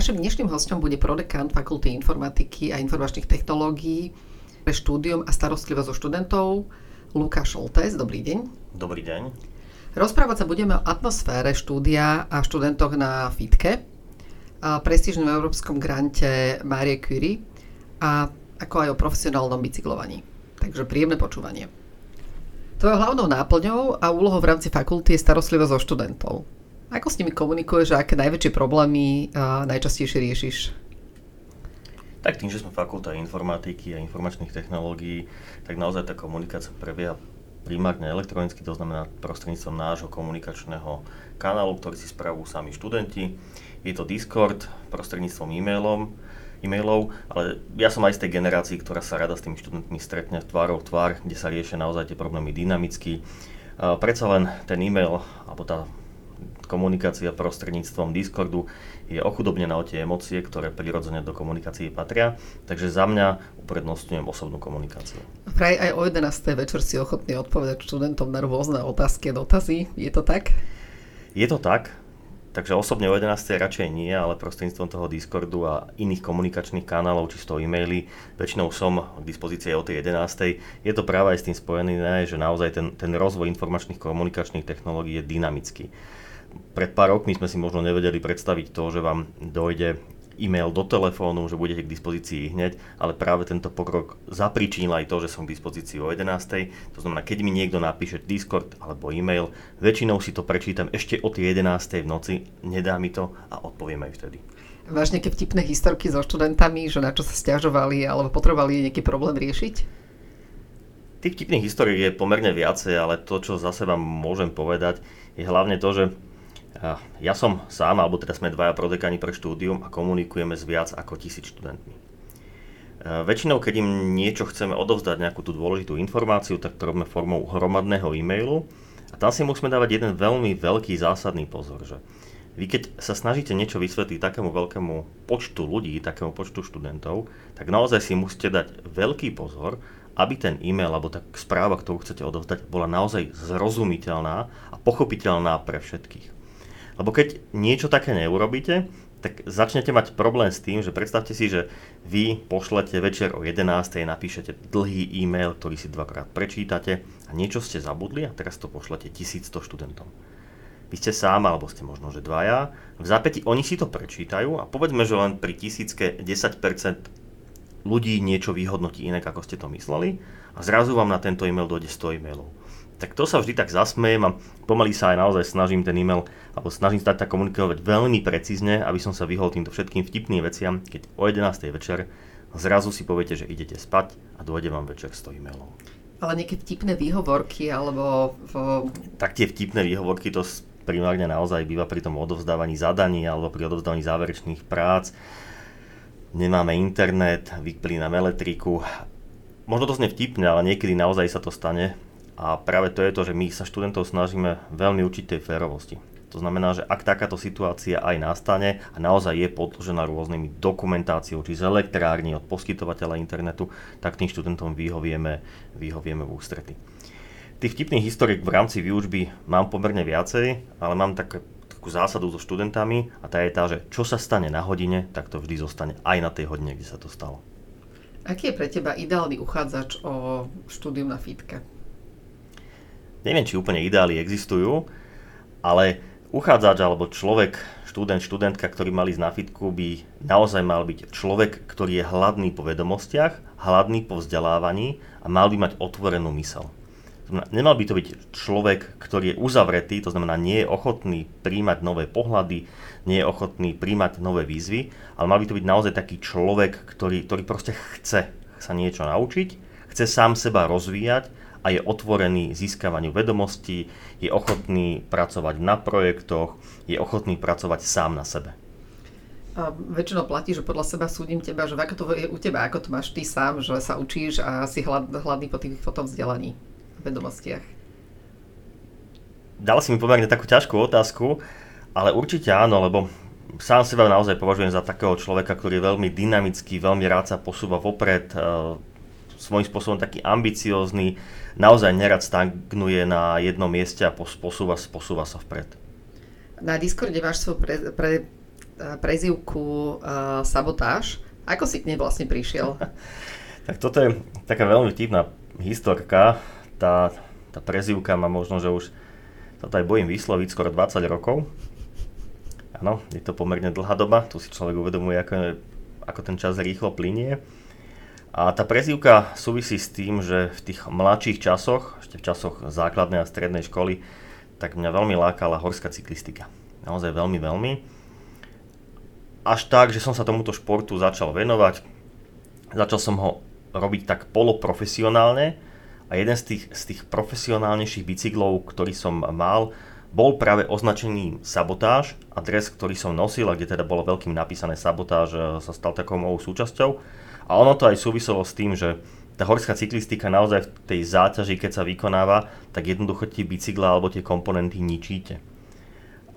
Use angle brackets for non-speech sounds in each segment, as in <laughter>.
Našim dnešným hostom bude prodekán Fakulty informatiky a informačných technológií pre štúdium a starostlivosť o študentov Lukáš Šoltes. Dobrý deň. Dobrý deň. Rozprávať sa budeme o atmosfére štúdia a študentoch na FITKE, prestížnom európskom grante Marie Curie a ako aj o profesionálnom bicyklovaní. Takže príjemné počúvanie. Tvojou hlavnou náplňou a úlohou v rámci fakulty je starostlivosť o študentov. Ako s nimi komunikuješ a aké najväčšie problémy najčastejšie riešiš? Tak tým, že sme fakulta informatiky a informačných technológií, tak naozaj tá komunikácia prebieha primárne elektronicky, to znamená prostredníctvom nášho komunikačného kanálu, ktorý si spravujú sami študenti. Je to Discord prostredníctvom e-mailom, e-mailov, ale ja som aj z tej generácii, ktorá sa rada s tými študentmi stretne tvárou tvár, kde sa riešia naozaj tie problémy dynamicky. Predsa len ten e-mail, alebo tá komunikácia prostredníctvom Discordu je ochudobnená o tie emócie, ktoré prirodzene do komunikácie patria, takže za mňa uprednostňujem osobnú komunikáciu. Vraj aj o 11. večer si ochotný odpovedať študentom na rôzne otázky a dotazy, je to tak? Je to tak, Takže osobne o 11. radšej nie, ale prostredníctvom toho Discordu a iných komunikačných kanálov, čisto e-maily, väčšinou som k dispozícii o tej 11. Je to práve aj s tým spojené, že naozaj ten, ten rozvoj informačných komunikačných technológií je dynamický pred pár rokmi sme si možno nevedeli predstaviť to, že vám dojde e-mail do telefónu, že budete k dispozícii hneď, ale práve tento pokrok zapričinil aj to, že som k dispozícii o 11. To znamená, keď mi niekto napíše Discord alebo e-mail, väčšinou si to prečítam ešte o tej 11. v noci, nedá mi to a odpoviem aj vtedy. Máš nejaké vtipné historky so študentami, že na čo sa stiažovali alebo potrebovali nejaký problém riešiť? Tých vtipných histórií je pomerne viacej, ale to, čo zase vám môžem povedať, je hlavne to, že ja som sám, alebo teda sme dvaja prodekani pre štúdium a komunikujeme s viac ako tisíc študentmi. E, väčšinou, keď im niečo chceme odovzdať, nejakú tú dôležitú informáciu, tak to robíme formou hromadného e-mailu. A tam si musíme dávať jeden veľmi veľký zásadný pozor, že vy keď sa snažíte niečo vysvetliť takému veľkému počtu ľudí, takému počtu študentov, tak naozaj si musíte dať veľký pozor, aby ten e-mail alebo tá správa, ktorú chcete odovzdať, bola naozaj zrozumiteľná a pochopiteľná pre všetkých. Lebo keď niečo také neurobíte, tak začnete mať problém s tým, že predstavte si, že vy pošlete večer o 11. napíšete dlhý e-mail, ktorý si dvakrát prečítate a niečo ste zabudli a teraz to pošlete 1100 študentom. Vy ste sám, alebo ste možno, že dvaja. V zápäti oni si to prečítajú a povedzme, že len pri tisícke 10% ľudí niečo vyhodnotí inak, ako ste to mysleli a zrazu vám na tento e-mail dojde 100 e-mailov tak to sa vždy tak zasmejem a pomaly sa aj naozaj snažím ten e-mail, alebo snažím sa tak komunikovať veľmi precízne, aby som sa vyhol týmto všetkým vtipným veciam, keď o 11. večer zrazu si poviete, že idete spať a dojde vám večer 100 e-mailov. Ale nejaké vtipné výhovorky, alebo... V... Tak tie vtipné výhovorky, to primárne naozaj býva pri tom odovzdávaní zadaní alebo pri odovzdávaní záverečných prác. Nemáme internet, vypli nám elektriku. Možno to znie vtipne, ale niekedy naozaj sa to stane a práve to je to, že my sa študentov snažíme veľmi učiť tej férovosti. To znamená, že ak takáto situácia aj nastane a naozaj je podložená rôznymi dokumentáciou, či z elektrární od poskytovateľa internetu, tak tým študentom vyhovieme, vyhovieme v ústrety. Tých vtipných historiek v rámci výučby mám pomerne viacej, ale mám tak, takú zásadu so študentami a tá je tá, že čo sa stane na hodine, tak to vždy zostane aj na tej hodine, kde sa to stalo. Aký je pre teba ideálny uchádzač o štúdium na FITke? Neviem, či úplne ideály existujú, ale uchádzač alebo človek, študent, študentka, ktorý mali ísť na fitku, by naozaj mal byť človek, ktorý je hladný po vedomostiach, hladný po vzdelávaní a mal by mať otvorenú mysel. Nemal by to byť človek, ktorý je uzavretý, to znamená nie je ochotný príjmať nové pohľady, nie je ochotný príjmať nové výzvy, ale mal by to byť naozaj taký človek, ktorý, ktorý proste chce sa niečo naučiť, chce sám seba rozvíjať a je otvorený získavaniu vedomostí, je ochotný pracovať na projektoch, je ochotný pracovať sám na sebe. A väčšinou platí, že podľa seba súdim teba, že ako to je u teba, ako to máš ty sám, že sa učíš a si hlad, hladný po, tých, po tom vzdelaní, vedomostiach. Dala si mi pomerne takú ťažkú otázku, ale určite áno, lebo sám seba naozaj považujem za takého človeka, ktorý je veľmi dynamický, veľmi rád sa posúva vopred, svojím spôsobom taký ambiciózny, naozaj nerad stagnuje na jednom mieste a posúva, posúva sa vpred. Na Discorde máš svoj pre, pre, prezivku uh, Sabotáž. Ako si k nej vlastne prišiel? <laughs> tak toto je taká veľmi vtipná historka. Tá, tá prezivka má možno, že už toto aj bojím vysloviť skoro 20 rokov. Áno, je to pomerne dlhá doba, tu si človek uvedomuje, ako, ako ten čas rýchlo plinie. A tá prezivka súvisí s tým, že v tých mladších časoch, ešte v časoch základnej a strednej školy, tak mňa veľmi lákala horská cyklistika. Naozaj veľmi, veľmi. Až tak, že som sa tomuto športu začal venovať. Začal som ho robiť tak poloprofesionálne a jeden z tých, z tých profesionálnejších bicyklov, ktorý som mal, bol práve označený sabotáž a dres, ktorý som nosil a kde teda bolo veľkým napísané sabotáž, sa stal takou mojou súčasťou. A ono to aj súviselo s tým, že tá horská cyklistika naozaj v tej záťaži, keď sa vykonáva, tak jednoducho tie bicykla alebo tie komponenty ničíte.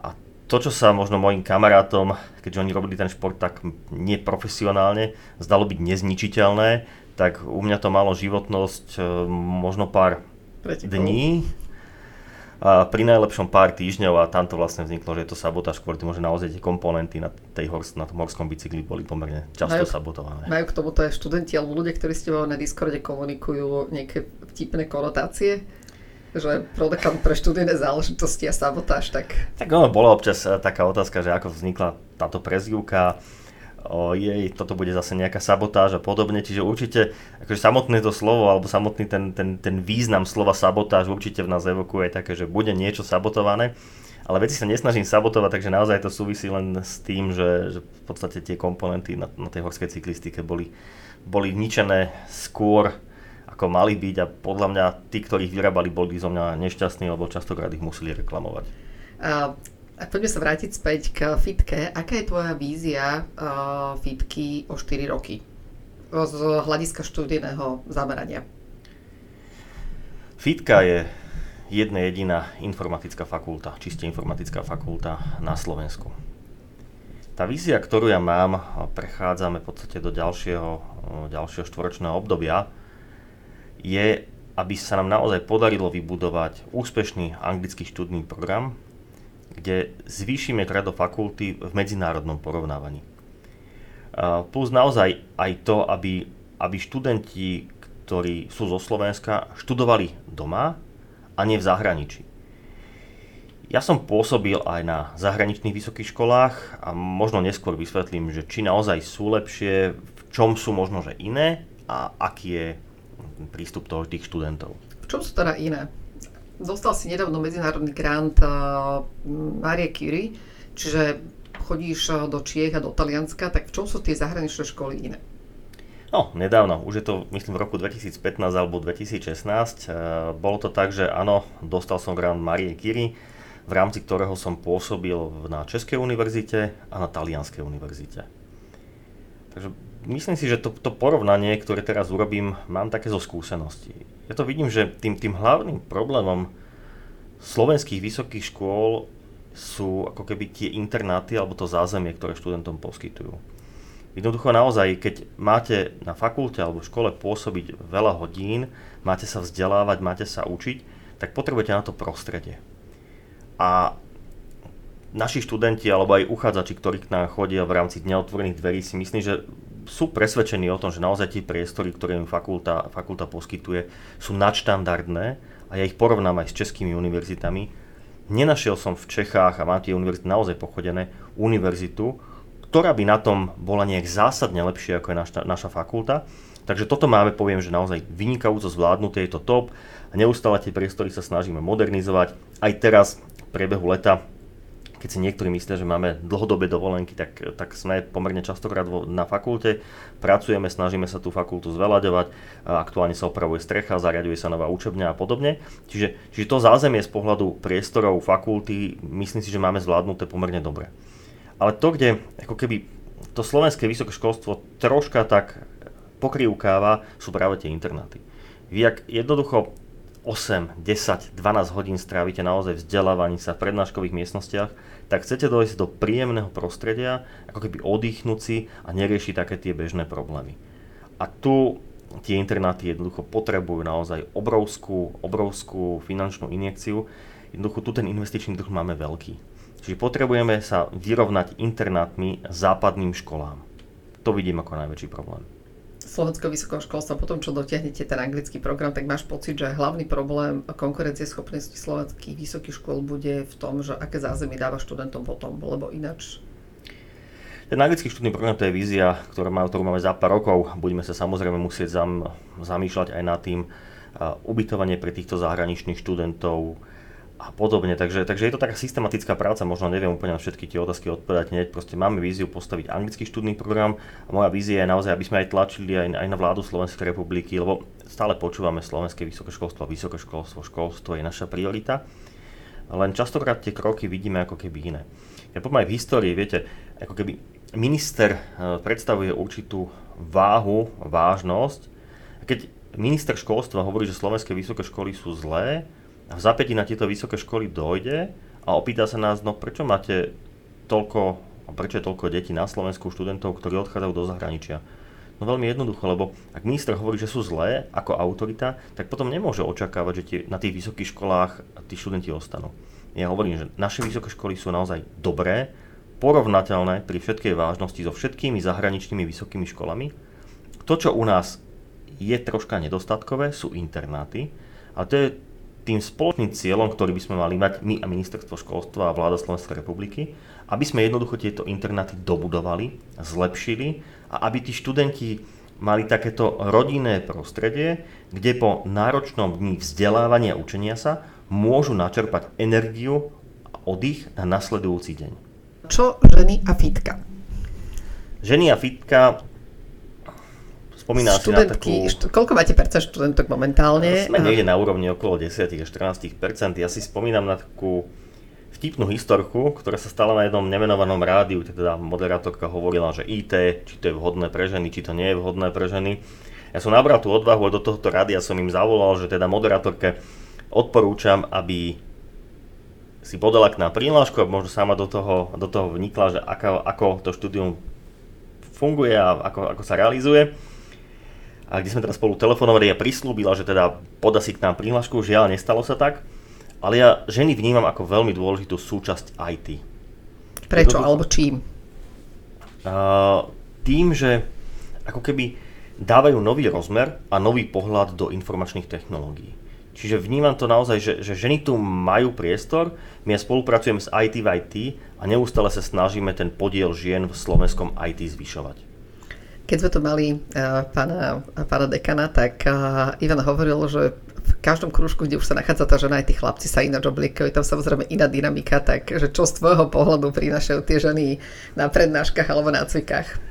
A to, čo sa možno mojim kamarátom, keďže oni robili ten šport tak neprofesionálne, zdalo byť nezničiteľné, tak u mňa to malo životnosť e, možno pár Pretikov. dní, a pri najlepšom pár týždňov a tam to vlastne vzniklo, že je to sabotáž kvôli tomu, že naozaj tie komponenty na, tej hors, na tom horskom bicykli boli pomerne často majú, sabotované. Majú k tomuto aj študenti alebo ľudia, ktorí s tebou na Discorde komunikujú nejaké vtipné konotácie? že prodekan pre študijné záležitosti a sabotáž, tak... Tak ono, bola občas e, taká otázka, že ako vznikla táto prezivka jej, toto bude zase nejaká sabotáž a podobne, čiže určite akože samotné to slovo alebo samotný ten, ten, ten význam slova sabotáž určite v nás evokuje také, že bude niečo sabotované, ale veci sa nesnažím sabotovať, takže naozaj to súvisí len s tým, že, že v podstate tie komponenty na, na tej horskej cyklistike boli, boli ničené skôr ako mali byť. A podľa mňa tí, ktorí ich vyrábali, boli zo mňa nešťastní, lebo častokrát ich museli reklamovať. A poďme sa vrátiť späť k fitke. Aká je tvoja vízia uh, fitky o 4 roky z hľadiska študijného zamerania? Fitka je jedna jediná informatická fakulta, čiste informatická fakulta na Slovensku. Tá vízia, ktorú ja mám, prechádzame v podstate do ďalšieho, ďalšieho štvoročného obdobia, je, aby sa nám naozaj podarilo vybudovať úspešný anglický študný program, kde zvýšime kredo fakulty v medzinárodnom porovnávaní. Plus naozaj aj to, aby, aby študenti, ktorí sú zo Slovenska, študovali doma a nie v zahraničí. Ja som pôsobil aj na zahraničných vysokých školách a možno neskôr vysvetlím, že či naozaj sú lepšie, v čom sú možno že iné a aký je prístup toho tých študentov. V čom sú teda iné? Dostal si nedávno medzinárodný grant Marie Curie, čiže chodíš do Čiech a do Talianska, tak v čom sú tie zahraničné školy iné? No, nedávno, už je to myslím v roku 2015 alebo 2016. Uh, bolo to tak, že áno, dostal som grant Marie Curie, v rámci ktorého som pôsobil na Českej univerzite a na Talianskej univerzite. Takže myslím si, že to, to porovnanie, ktoré teraz urobím, mám také zo skúseností. Ja to vidím, že tým, tým hlavným problémom slovenských vysokých škôl sú ako keby tie internáty alebo to zázemie, ktoré študentom poskytujú. Jednoducho naozaj, keď máte na fakulte alebo v škole pôsobiť veľa hodín, máte sa vzdelávať, máte sa učiť, tak potrebujete na to prostredie. A naši študenti alebo aj uchádzači, ktorí k nám chodia v rámci dňa otvorených dverí, si myslím, že sú presvedčení o tom, že naozaj tie priestory, ktoré im fakulta, fakulta poskytuje, sú nadštandardné a ja ich porovnám aj s českými univerzitami. Nenašiel som v Čechách, a mám tie univerzity naozaj pochodené, univerzitu, ktorá by na tom bola nejak zásadne lepšie ako je naša, naša fakulta. Takže toto máme, poviem, že naozaj vynikajúco zvládnuté, je to top a neustále tie priestory sa snažíme modernizovať. Aj teraz, v priebehu leta, keď si niektorí myslia, že máme dlhodobé dovolenky, tak, tak sme pomerne častokrát na fakulte, pracujeme, snažíme sa tú fakultu zveľaďovať, aktuálne sa opravuje strecha, zariaduje sa nová učebňa a podobne. Čiže, čiže to zázemie z pohľadu priestorov fakulty, myslím si, že máme zvládnuté pomerne dobre. Ale to, kde ako keby to slovenské vysoké školstvo troška tak pokrývkáva, sú práve tie internáty. Vy ak jednoducho 8, 10, 12 hodín strávite naozaj vzdelávaní sa v prednáškových miestnostiach, tak chcete dojsť do príjemného prostredia, ako keby oddychnúť si a neriešiť také tie bežné problémy. A tu tie internáty jednoducho potrebujú naozaj obrovskú, obrovskú finančnú injekciu. Jednoducho tu ten investičný trh máme veľký. Čiže potrebujeme sa vyrovnať internátmi západným školám. To vidím ako najväčší problém. Slovenského vysokoškolstva, potom čo dotiahnete ten anglický program, tak máš pocit, že hlavný problém konkurencieschopnosti slovenských vysokých škôl bude v tom, že aké zázemie dáva študentom potom, lebo ináč ten anglický študný program to je vízia, ktorú, má, ktorú máme za pár rokov. Budeme sa samozrejme musieť zam, zamýšľať aj nad tým, uh, ubytovanie pre týchto zahraničných študentov, a podobne. Takže, takže je to taká systematická práca, možno neviem úplne na všetky tie otázky odpovedať hneď. Proste máme víziu postaviť anglický študný program a moja vízia je naozaj, aby sme aj tlačili aj, aj na vládu Slovenskej republiky, lebo stále počúvame slovenské vysokoškolstvo a vysokoškolstvo, školstvo je naša priorita. Len častokrát tie kroky vidíme ako keby iné. Ja poviem aj v histórii, viete, ako keby minister e, predstavuje určitú váhu, vážnosť. A keď minister školstva hovorí, že slovenské vysoké školy sú zlé, a v zapätí na tieto vysoké školy dojde a opýta sa nás, no prečo máte toľko, prečo je toľko detí na Slovensku, študentov, ktorí odchádzajú do zahraničia. No veľmi jednoducho, lebo ak minister hovorí, že sú zlé ako autorita, tak potom nemôže očakávať, že tie, na tých vysokých školách tí študenti ostanú. Ja hovorím, že naše vysoké školy sú naozaj dobré, porovnateľné pri všetkej vážnosti so všetkými zahraničnými vysokými školami. To, čo u nás je troška nedostatkové, sú internáty. A to je tým spoločným cieľom, ktorý by sme mali mať my a Ministerstvo školstva a vláda Slovenskej republiky, aby sme jednoducho tieto internáty dobudovali, zlepšili a aby tí študenti mali takéto rodinné prostredie, kde po náročnom dni vzdelávania a učenia sa môžu načerpať energiu a oddych na nasledujúci deň. Čo ženy a fitka? Ženy a fitka Spomínam si na takú... Št- koľko máte percent študentok momentálne? Sme niekde na úrovni okolo 10 až 14 Ja si spomínam na takú vtipnú historku, ktorá sa stala na jednom nemenovanom rádiu, teda moderátorka hovorila, že IT, či to je vhodné pre ženy, či to nie je vhodné pre ženy. Ja som nabral tú odvahu a do tohto rádia som im zavolal, že teda moderátorke odporúčam, aby si podala k nám prihlášku a možno sama do toho, do toho vnikla, že ako, ako to štúdium funguje a ako, ako sa realizuje a kde sme teraz spolu telefonovali a prislúbila, že teda poda si k nám prihlášku, žiaľ nestalo sa tak, ale ja ženy vnímam ako veľmi dôležitú súčasť IT. Prečo Jednoducho, alebo čím? Uh, tým, že ako keby dávajú nový rozmer a nový pohľad do informačných technológií. Čiže vnímam to naozaj, že, že ženy tu majú priestor, my spolupracujeme s IT v IT a neustále sa snažíme ten podiel žien v slovenskom IT zvyšovať. Keď sme tu mali uh, pána, pána dekana, tak uh, Ivan hovoril, že v každom krúžku, kde už sa nachádza tá žena, aj tí chlapci sa ináč obliekajú, tam samozrejme iná dynamika, takže čo z tvojho pohľadu prinášajú tie ženy na prednáškach alebo na cvikách?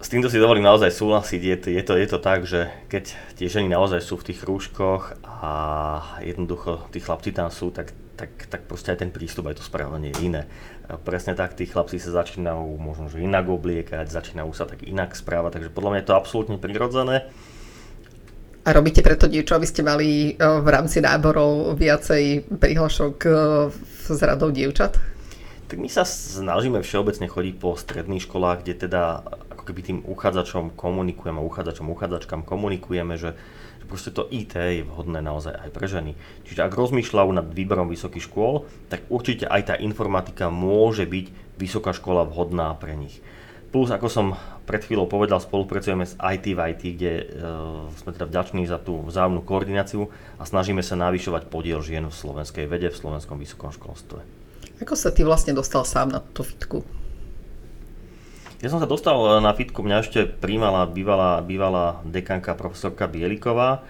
S týmto si dovolím naozaj súhlasiť. Je to, je, to, je to tak, že keď tie ženy naozaj sú v tých krúžkoch a jednoducho tí chlapci tam sú, tak tak, tak proste aj ten prístup, aj to správanie je iné. A presne tak, tí chlapci sa začínajú možno, že inak obliekať, začínajú sa tak inak správať, takže podľa mňa je to absolútne prirodzené. A robíte preto niečo, aby ste mali e, v rámci náborov viacej prihlášok e, s radou dievčat? Tak my sa snažíme všeobecne chodiť po stredných školách, kde teda ako keby tým uchádzačom komunikujeme, uchádzačom, uchádzačkám komunikujeme, že proste to IT je vhodné naozaj aj pre ženy. Čiže ak rozmýšľajú nad výberom vysokých škôl, tak určite aj tá informatika môže byť vysoká škola vhodná pre nich. Plus, ako som pred chvíľou povedal, spolupracujeme s IT v IT, kde e, sme teda vďační za tú vzájomnú koordináciu a snažíme sa navyšovať podiel žien v slovenskej vede, v slovenskom vysokom školstve. Ako sa ty vlastne dostal sám na tú fitku? Ja som sa dostal eh, na fitku, mňa ešte príjmala bývalá, bývalá dekanka profesorka Bieliková.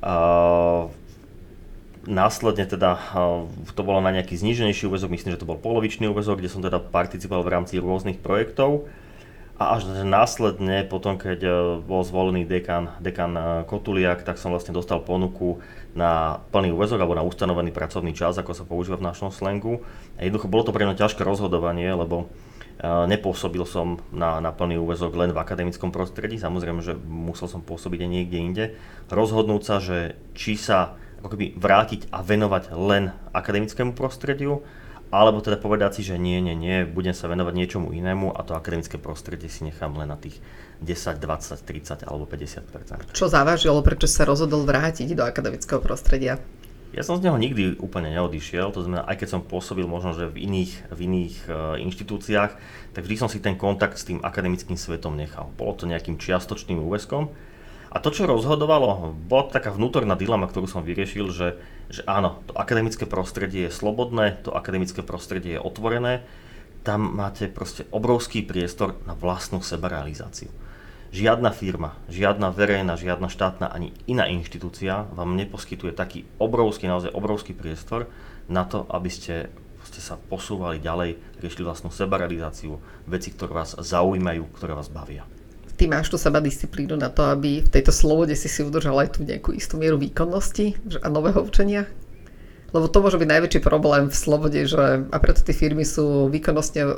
Uh, následne teda uh, to bolo na nejaký zníženejší úvezok, myslím, že to bol polovičný úvezok, kde som teda participoval v rámci rôznych projektov. A až následne, potom keď bol zvolený dekan, dekan Kotuliak, tak som vlastne dostal ponuku na plný úvezok alebo na ustanovený pracovný čas, ako sa používa v našom slangu. A jednoducho bolo to pre mňa ťažké rozhodovanie, lebo Nepôsobil som na, na plný úvezok len v akademickom prostredí, samozrejme, že musel som pôsobiť aj niekde inde. Rozhodnúť sa, že či sa ako keby vrátiť a venovať len akademickému prostrediu, alebo teda povedať si, že nie, nie, nie, budem sa venovať niečomu inému a to akademické prostredie si nechám len na tých 10, 20, 30 alebo 50% Čo závažilo, prečo sa rozhodol vrátiť do akademického prostredia? Ja som z neho nikdy úplne neodišiel, to znamená, aj keď som pôsobil možno, že v iných, v iných uh, inštitúciách, tak vždy som si ten kontakt s tým akademickým svetom nechal. Bolo to nejakým čiastočným úveskom. A to, čo rozhodovalo, bola taká vnútorná dilema, ktorú som vyriešil, že, že áno, to akademické prostredie je slobodné, to akademické prostredie je otvorené, tam máte proste obrovský priestor na vlastnú sebarealizáciu. Žiadna firma, žiadna verejná, žiadna štátna ani iná inštitúcia vám neposkytuje taký obrovský, naozaj obrovský priestor na to, aby ste, ste sa posúvali ďalej, riešili vlastnú sebarealizáciu, veci, ktoré vás zaujímajú, ktoré vás bavia. Ty máš tu seba disciplínu na to, aby v tejto slobode si si udržal aj tú nejakú istú mieru výkonnosti a nového učenia? Lebo to môže byť najväčší problém v slobode, že a preto tie firmy sú výkonnostne uh,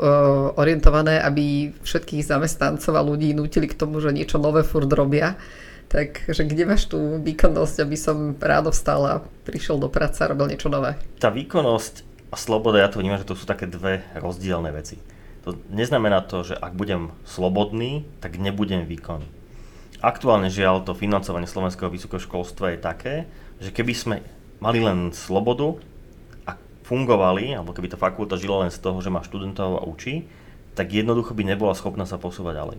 orientované, aby všetkých zamestnancov a ľudí nutili k tomu, že niečo nové furt robia. Takže kde máš tú výkonnosť, aby som ráno vstal a prišiel do práce a robil niečo nové? Tá výkonnosť a sloboda, ja to vnímam, že to sú také dve rozdielne veci. To neznamená to, že ak budem slobodný, tak nebudem výkonný. Aktuálne žiaľ to financovanie slovenského vysokého školstva je také, že keby sme mali len slobodu a fungovali, alebo keby tá fakulta žila len z toho, že má študentov a učí, tak jednoducho by nebola schopná sa posúvať ďalej.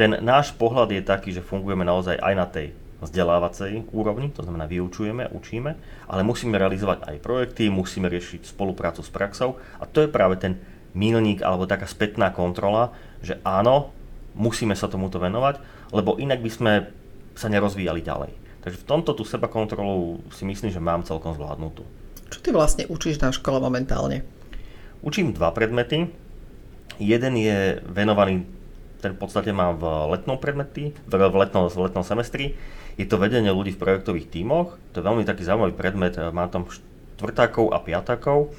Ten náš pohľad je taký, že fungujeme naozaj aj na tej vzdelávacej úrovni, to znamená vyučujeme, učíme, ale musíme realizovať aj projekty, musíme riešiť spoluprácu s praxou a to je práve ten milník alebo taká spätná kontrola, že áno, musíme sa tomuto venovať, lebo inak by sme sa nerozvíjali ďalej. Takže v tomto tú seba kontrolu si myslím, že mám celkom zvládnutú. Čo ty vlastne učíš na škole momentálne? Učím dva predmety. Jeden je venovaný, ten v podstate mám v letnom predmety, v letnom, v letnom semestri. Je to vedenie ľudí v projektových tímoch. To je veľmi taký zaujímavý predmet. Mám tam štvrtákov a piatákov.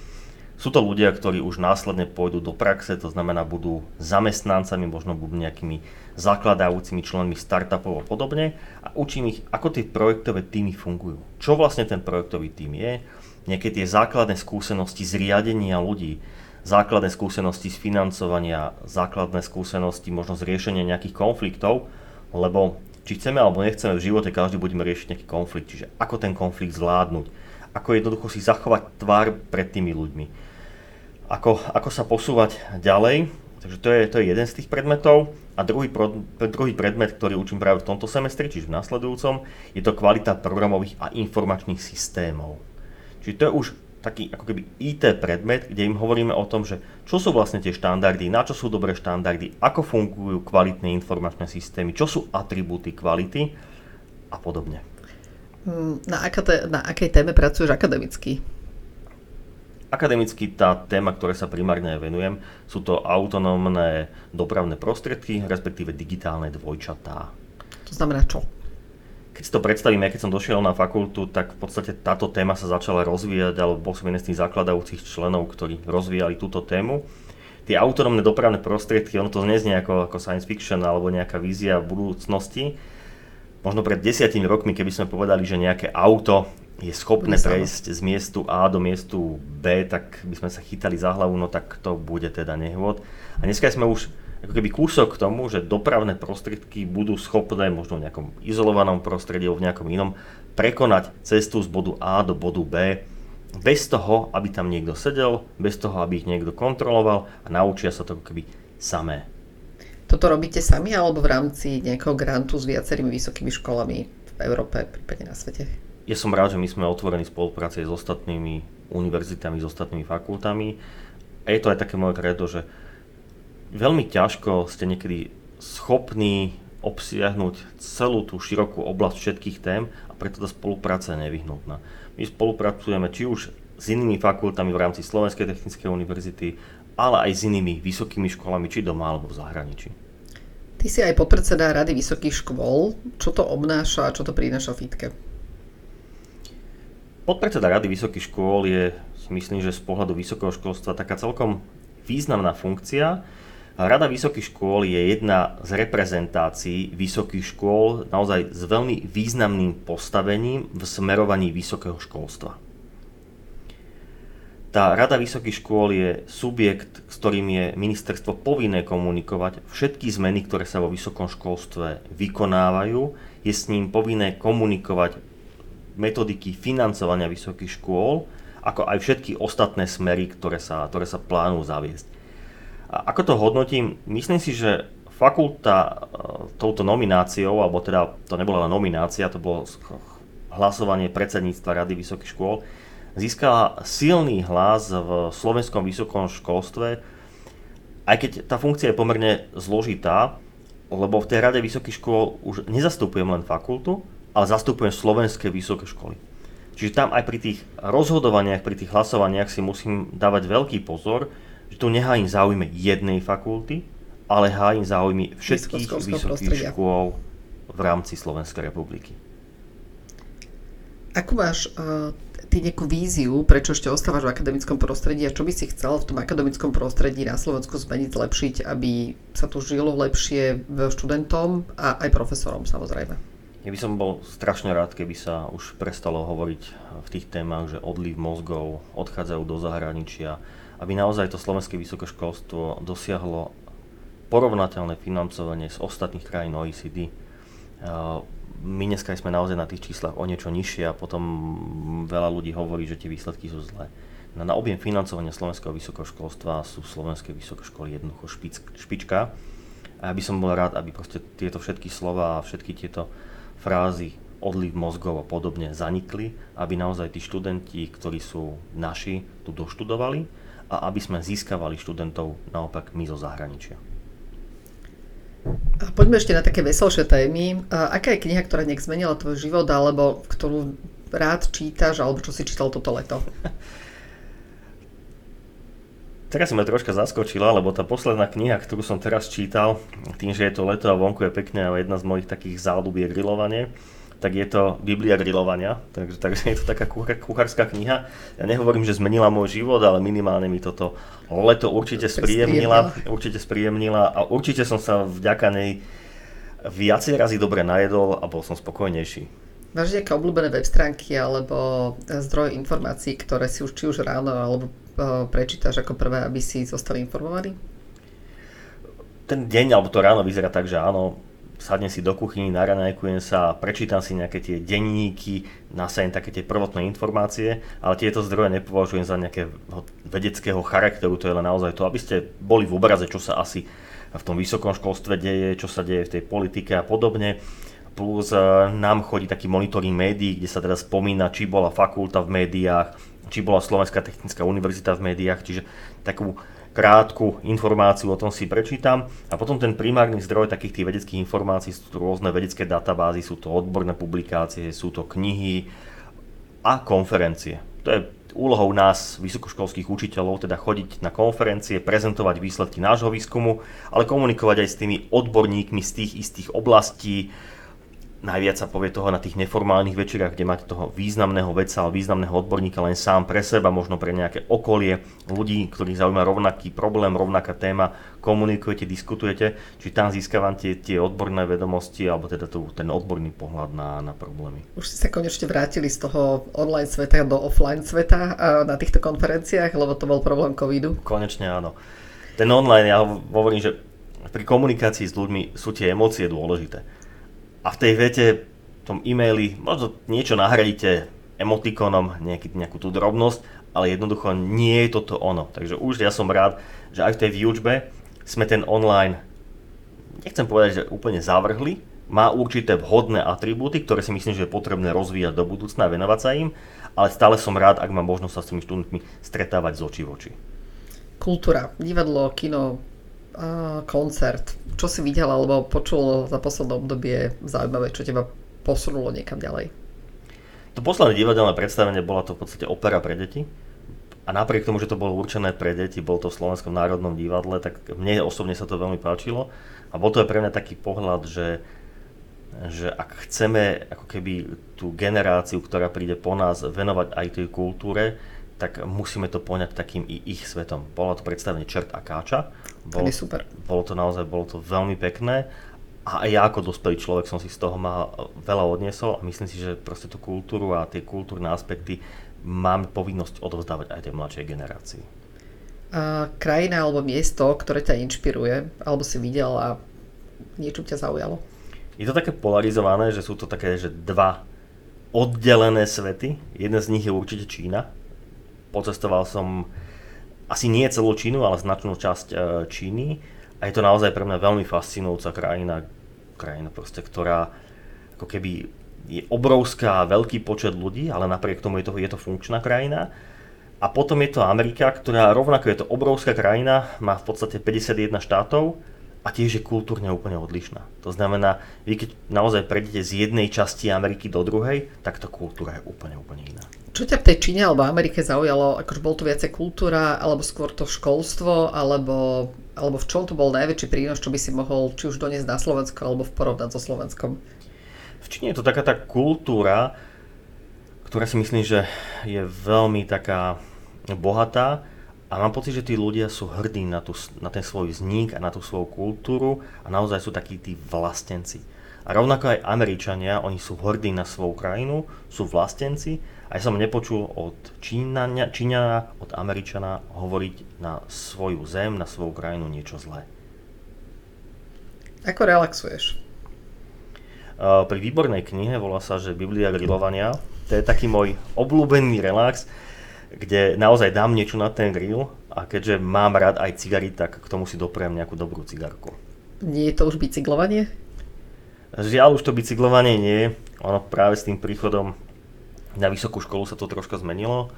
Sú to ľudia, ktorí už následne pôjdu do praxe, to znamená budú zamestnancami, možno budú nejakými zakladajúcimi členmi startupov a podobne a učím ich, ako tie projektové týmy fungujú. Čo vlastne ten projektový tým je, nejaké tie základné skúsenosti z riadenia ľudí, základné skúsenosti z financovania, základné skúsenosti možno z riešenia nejakých konfliktov, lebo či chceme alebo nechceme v živote, každý budeme riešiť nejaký konflikt, čiže ako ten konflikt zvládnuť, ako jednoducho si zachovať tvár pred tými ľuďmi ako, ako sa posúvať ďalej. Takže to je, to je jeden z tých predmetov. A druhý, pro, druhý predmet, ktorý učím práve v tomto semestri, čiže v nasledujúcom, je to kvalita programových a informačných systémov. Čiže to je už taký ako keby IT predmet, kde im hovoríme o tom, že čo sú vlastne tie štandardy, na čo sú dobré štandardy, ako fungujú kvalitné informačné systémy, čo sú atribúty kvality a podobne. Mm, na, aká na akej téme pracuješ akademicky? Akademicky tá téma, ktoré sa primárne venujem, sú to autonómne dopravné prostriedky, respektíve digitálne dvojčatá. To znamená čo? Keď si to predstavím, ja keď som došiel na fakultu, tak v podstate táto téma sa začala rozvíjať, alebo bol som jeden z tých zakladajúcich členov, ktorí rozvíjali túto tému. Tie autonómne dopravné prostriedky, ono to neznie ako, ako science fiction alebo nejaká vízia v budúcnosti. Možno pred desiatimi rokmi, keby sme povedali, že nejaké auto je schopné prejsť z miestu A do miestu B, tak by sme sa chytali za hlavu, no tak to bude teda nehôd. A dneska sme už ako keby kúsok k tomu, že dopravné prostriedky budú schopné možno v nejakom izolovanom prostredí alebo v nejakom inom prekonať cestu z bodu A do bodu B bez toho, aby tam niekto sedel, bez toho, aby ich niekto kontroloval a naučia sa to ako keby samé. Toto robíte sami alebo v rámci nejakého grantu s viacerými vysokými školami v Európe, prípadne na svete? Ja som rád, že my sme otvorení spolupráci s ostatnými univerzitami, s ostatnými fakultami. A je to aj také moje kredo, že veľmi ťažko ste niekedy schopní obsiahnuť celú tú širokú oblasť všetkých tém a preto tá spolupráca je nevyhnutná. My spolupracujeme či už s inými fakultami v rámci Slovenskej technickej univerzity, ale aj s inými vysokými školami, či doma alebo v zahraničí. Ty si aj podpredseda Rady vysokých škôl. Čo to obnáša a čo to prináša FITke? Podpredseda Rady vysokých škôl je, myslím, že z pohľadu vysokého školstva taká celkom významná funkcia. Rada vysokých škôl je jedna z reprezentácií vysokých škôl naozaj s veľmi významným postavením v smerovaní vysokého školstva. Tá Rada vysokých škôl je subjekt, s ktorým je ministerstvo povinné komunikovať všetky zmeny, ktoré sa vo vysokom školstve vykonávajú. Je s ním povinné komunikovať metodiky financovania vysokých škôl, ako aj všetky ostatné smery, ktoré sa, ktoré sa plánujú zaviesť. A ako to hodnotím? Myslím si, že fakulta e, touto nomináciou, alebo teda to nebola len nominácia, to bolo hlasovanie predsedníctva Rady vysokých škôl, získala silný hlas v slovenskom vysokom školstve, aj keď tá funkcia je pomerne zložitá, lebo v tej rade vysokých škôl už nezastupujem len fakultu, ale zastupujem slovenské vysoké školy. Čiže tam aj pri tých rozhodovaniach, pri tých hlasovaniach si musím dávať veľký pozor, že tu nehájim záujme jednej fakulty, ale hájim záujmy všetkých vysokých škôl v rámci Slovenskej republiky. Ako máš uh, ty nejakú víziu, prečo ešte ostávaš v akademickom prostredí a čo by si chcel v tom akademickom prostredí na Slovensku zmeniť, zlepšiť, aby sa tu žilo lepšie študentom a aj profesorom samozrejme? Ja by som bol strašne rád, keby sa už prestalo hovoriť v tých témach, že odliv mozgov, odchádzajú do zahraničia, aby naozaj to slovenské vysokoškolstvo dosiahlo porovnateľné financovanie z ostatných krajín OECD. My dneska sme naozaj na tých číslach o niečo nižšie a potom veľa ľudí hovorí, že tie výsledky sú zlé. Na, objem financovania slovenského vysokoškolstva sú slovenské vysokoškoly jednoducho špic, špička. A ja by som bol rád, aby proste tieto všetky slova a všetky tieto frázy odliv mozgov a podobne zanikli, aby naozaj tí študenti, ktorí sú naši, tu doštudovali a aby sme získavali študentov naopak my zo zahraničia. Poďme ešte na také veselšie témy. Aká je kniha, ktorá nejak zmenila tvoj život, alebo ktorú rád čítaš, alebo čo si čítal toto leto? <laughs> Teraz si ma troška zaskočila, lebo tá posledná kniha, ktorú som teraz čítal, tým, že je to leto a vonku je pekné a jedna z mojich takých záľub je grilovanie, tak je to Biblia grilovania, takže, takže je to taká kuchárska kniha. Ja nehovorím, že zmenila môj život, ale minimálne mi toto leto určite spríjemnila, určite spríjemnila a určite som sa vďaka nej viacej razy dobre najedol a bol som spokojnejší. Máš nejaké obľúbené web stránky alebo zdroje informácií, ktoré si už či už ráno alebo prečítaš ako prvé, aby si zostali informovaní? Ten deň alebo to ráno vyzerá tak, že áno, sadnem si do kuchyny, naranajkujem sa, prečítam si nejaké tie denníky, nasajem také tie prvotné informácie, ale tieto zdroje nepovažujem za nejaké vedeckého charakteru, to je len naozaj to, aby ste boli v obraze, čo sa asi v tom vysokom školstve deje, čo sa deje v tej politike a podobne. Plus e, nám chodí taký monitoring médií, kde sa teda spomína, či bola fakulta v médiách, či bola Slovenská technická univerzita v médiách, čiže takú krátku informáciu o tom si prečítam a potom ten primárny zdroj takých tých vedeckých informácií sú to rôzne vedecké databázy, sú to odborné publikácie, sú to knihy a konferencie. To je úlohou nás, vysokoškolských učiteľov, teda chodiť na konferencie, prezentovať výsledky nášho výskumu, ale komunikovať aj s tými odborníkmi z tých istých oblastí, Najviac sa povie toho na tých neformálnych večerách, kde máte toho významného vedca alebo významného odborníka len sám pre seba, možno pre nejaké okolie, ľudí, ktorých zaujíma rovnaký problém, rovnaká téma, komunikujete, diskutujete, či tam získavate tie odborné vedomosti alebo teda tu, ten odborný pohľad na, na problémy. Už ste sa konečne vrátili z toho online sveta do offline sveta na týchto konferenciách, lebo to bol problém covidu? Konečne áno. Ten online, ja hovorím, že pri komunikácii s ľuďmi sú tie emócie dôležité a v tej vete, v tom e-maili, možno niečo nahradíte emotikonom, nejaký, nejakú tú drobnosť, ale jednoducho nie je toto ono. Takže už ja som rád, že aj v tej výučbe sme ten online, nechcem povedať, že úplne zavrhli, má určité vhodné atribúty, ktoré si myslím, že je potrebné rozvíjať do budúcna venovať sa im, ale stále som rád, ak mám možnosť sa s tými študentmi stretávať z očí v oči. Kultúra, divadlo, kino, koncert, čo si videl alebo počul za posledné obdobie zaujímavé, čo teba posunulo niekam ďalej? To posledné divadelné predstavenie bola to v podstate opera pre deti. A napriek tomu, že to bolo určené pre deti, bol to v Slovenskom národnom divadle, tak mne osobne sa to veľmi páčilo. A bol to aj pre mňa taký pohľad, že, že ak chceme ako keby tú generáciu, ktorá príde po nás, venovať aj tej kultúre, tak musíme to poňať takým i ich svetom. Bolo to predstavenie Čert a Káča. Bolo, je super. Bolo to naozaj, bolo to veľmi pekné. A aj ja ako dospelý človek som si z toho mal veľa odniesol a myslím si, že proste tú kultúru a tie kultúrne aspekty máme povinnosť odovzdávať aj tej mladšej generácii. A krajina alebo miesto, ktoré ťa inšpiruje, alebo si videl a niečo ťa zaujalo? Je to také polarizované, že sú to také, že dva oddelené svety. Jeden z nich je určite Čína. Pocestoval som asi nie celú Čínu, ale značnú časť e, Číny. A je to naozaj pre mňa veľmi fascinujúca krajina, krajina proste, ktorá ako keby je obrovská, veľký počet ľudí, ale napriek tomu je to, je to funkčná krajina. A potom je to Amerika, ktorá rovnako je to obrovská krajina, má v podstate 51 štátov a tiež je kultúrne úplne odlišná. To znamená, vy keď naozaj prejdete z jednej časti Ameriky do druhej, tak tá kultúra je úplne, úplne iná. Čo ťa v tej Číne alebo Amerike zaujalo? Akože bol to viacej kultúra, alebo skôr to školstvo, alebo, alebo v čom to bol najväčší prínos, čo by si mohol či už doniesť na Slovensko, alebo v porovnať so Slovenskom? V Číne je to taká tá kultúra, ktorá si myslím, že je veľmi taká bohatá a mám pocit, že tí ľudia sú hrdí na, tú, na ten svoj vznik a na tú svoju kultúru a naozaj sú takí tí vlastenci. A rovnako aj Američania, oni sú hrdí na svoju krajinu, sú vlastenci a ja som nepočul od Číňana, Číňana, od Američana hovoriť na svoju zem, na svoju krajinu niečo zlé. Ako relaxuješ? Pri výbornej knihe volá sa, že Biblia grilovania. To je taký môj obľúbený relax, kde naozaj dám niečo na ten grill a keďže mám rád aj cigary, tak k tomu si dopriem nejakú dobrú cigarku. Nie je to už bicyklovanie? Žiaľ, už to bicyklovanie nie. Ono práve s tým príchodom na vysokú školu sa to troška zmenilo,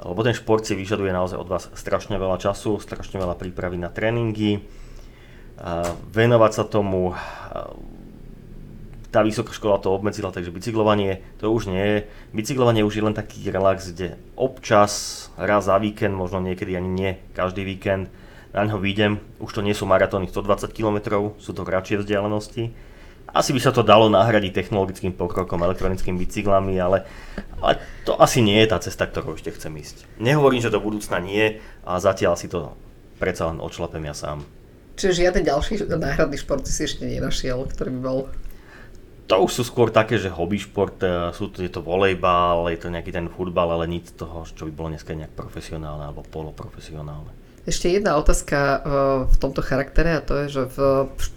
lebo ten šport si vyžaduje naozaj od vás strašne veľa času, strašne veľa prípravy na tréningy, venovať sa tomu tá vysoká škola to obmedzila, takže bicyklovanie to už nie je. Bicyklovanie už je len taký relax, kde občas, raz za víkend, možno niekedy ani nie každý víkend, na ňo výjdem. Už to nie sú maratóny 120 km, sú to kratšie vzdialenosti. Asi by sa to dalo nahradiť technologickým pokrokom, elektronickými bicyklami, ale, ale to asi nie je tá cesta, ktorou ešte chcem ísť. Nehovorím, že do budúcna nie, a zatiaľ si to predsa len odšlapem ja sám. Čiže žiaden ďalší náhradný šport si ešte nenašiel, ktorý by bol to už sú skôr také, že hobby šport, e, sú to, je to volejbal, je to nejaký ten futbal, ale nic toho, čo by bolo dneska nejak profesionálne alebo poloprofesionálne. Ešte jedna otázka e, v tomto charaktere a to je, že v,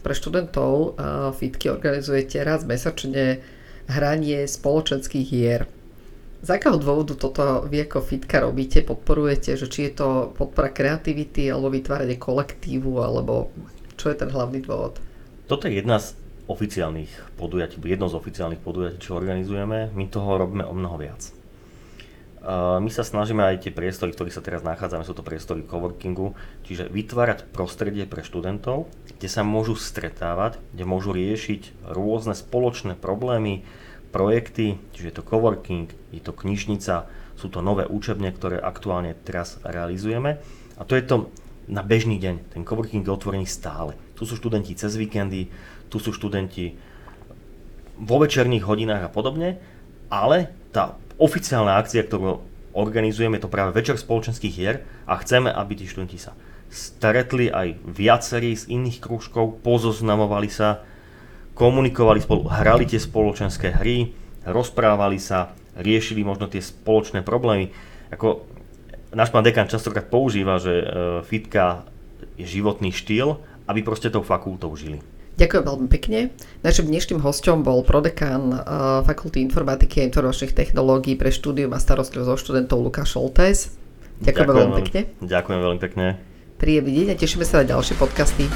pre študentov e, FITky organizujete raz mesačne hranie spoločenských hier. Z akého dôvodu toto vy ako FITka robíte, podporujete, že či je to podpora kreativity alebo vytváranie kolektívu, alebo čo je ten hlavný dôvod? Toto je jedna z oficiálnych podujatí, jedno z oficiálnych podujatí, čo organizujeme, my toho robíme o mnoho viac. My sa snažíme aj tie priestory, v ktorých sa teraz nachádzame, sú to priestory coworkingu, čiže vytvárať prostredie pre študentov, kde sa môžu stretávať, kde môžu riešiť rôzne spoločné problémy, projekty, čiže je to coworking, je to knižnica, sú to nové učebne, ktoré aktuálne teraz realizujeme. A to je to na bežný deň. Ten coworking je otvorený stále. Tu sú študenti cez víkendy, tu sú študenti vo večerných hodinách a podobne, ale tá oficiálna akcia, ktorú organizujeme, je to práve večer spoločenských hier a chceme, aby tí študenti sa stretli aj viacerí z iných krúžkov, pozoznamovali sa, komunikovali spolu, hrali tie spoločenské hry, rozprávali sa, riešili možno tie spoločné problémy. Ako náš pán dekan častokrát používa, že e, fitka je životný štýl, aby proste tou fakultou žili. Ďakujem veľmi pekne. Našim dnešným hostom bol prodekán uh, Fakulty informatiky a informačných technológií pre štúdium a starostlivosť so študentov Lukáš Šoltés. Ďakujem, Ďakujem veľmi pekne. Ďakujem veľmi pekne. Príjemný deň a tešíme sa na ďalšie podcasty.